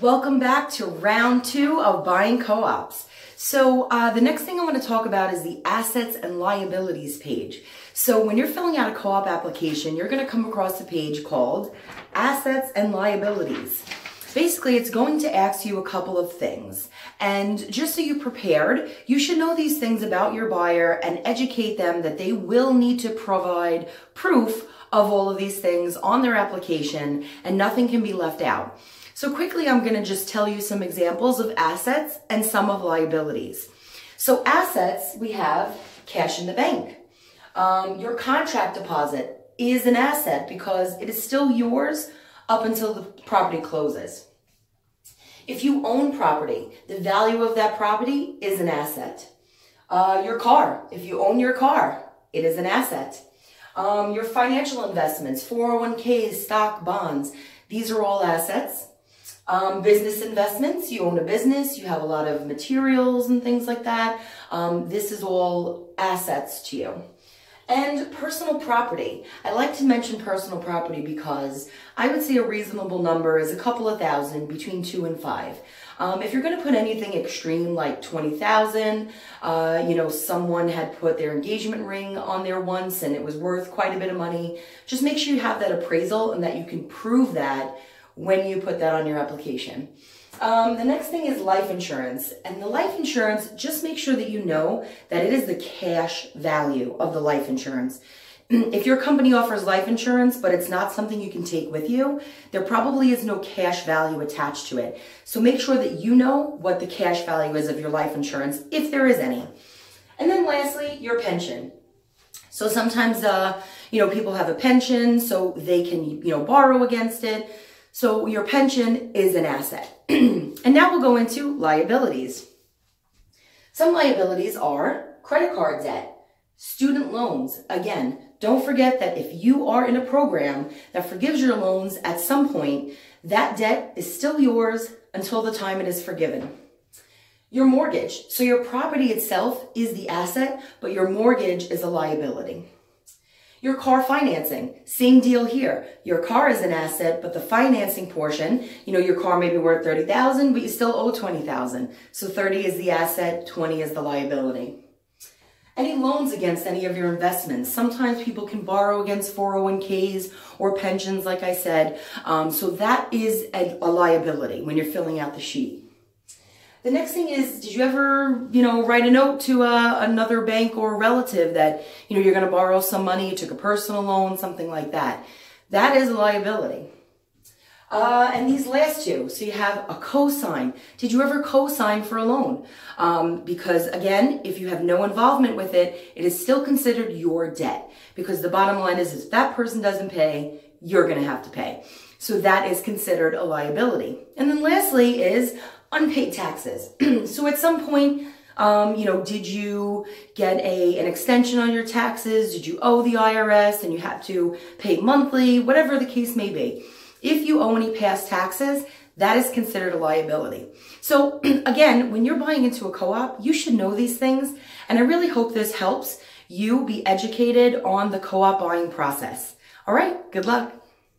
Welcome back to round two of buying co-ops. So uh, the next thing I want to talk about is the assets and liabilities page. So when you're filling out a co-op application, you're going to come across a page called assets and liabilities. Basically, it's going to ask you a couple of things. And just so you're prepared, you should know these things about your buyer and educate them that they will need to provide proof of all of these things on their application and nothing can be left out. So quickly, I'm going to just tell you some examples of assets and some of liabilities. So assets, we have cash in the bank. Um, your contract deposit is an asset because it is still yours up until the property closes. If you own property, the value of that property is an asset. Uh, your car, if you own your car, it is an asset. Um, your financial investments, 401ks, stock, bonds, these are all assets. Um, business investments, you own a business, you have a lot of materials and things like that. Um, this is all assets to you. And personal property. I like to mention personal property because I would say a reasonable number is a couple of thousand, between two and five. Um, if you're going to put anything extreme like 20,000, uh, you know, someone had put their engagement ring on there once and it was worth quite a bit of money, just make sure you have that appraisal and that you can prove that when you put that on your application. Um, the next thing is life insurance. And the life insurance, just make sure that you know that it is the cash value of the life insurance. If your company offers life insurance, but it's not something you can take with you, there probably is no cash value attached to it. So make sure that you know what the cash value is of your life insurance, if there is any. And then lastly, your pension. So sometimes, uh, you know, people have a pension, so they can, you know, borrow against it. So your pension is an asset. and now we'll go into liabilities. Some liabilities are credit card debt, student loans. Again, don't forget that if you are in a program that forgives your loans at some point, that debt is still yours until the time it is forgiven. Your mortgage. So your property itself is the asset, but your mortgage is a liability. Your car financing, same deal here. Your car is an asset, but the financing portion, you know, your car may be worth 30,000, but you still owe 20,000. So 30 is the asset, 20 is the liability. Any loans against any of your investments. Sometimes people can borrow against 401ks or pensions, like I said. Um, so that is a, a liability when you're filling out the sheet. The next thing is, did you ever, you know, write a note to uh, another bank or relative that, you know, you're going to borrow some money, you took a personal loan, something like that. That is a liability. Uh, and these last two, so you have a cosign. Did you ever cosign for a loan? Um, because again, if you have no involvement with it, it is still considered your debt. Because the bottom line is, if that person doesn't pay, you're going to have to pay. So that is considered a liability. And then lastly is unpaid taxes. so at some point, um, you know, did you get a an extension on your taxes? Did you owe the IRS and you have to pay monthly? Whatever the case may be. If you owe any past taxes, that is considered a liability. So again, when you're buying into a co-op, you should know these things. And I really hope this helps you be educated on the co-op buying process. All right, good luck.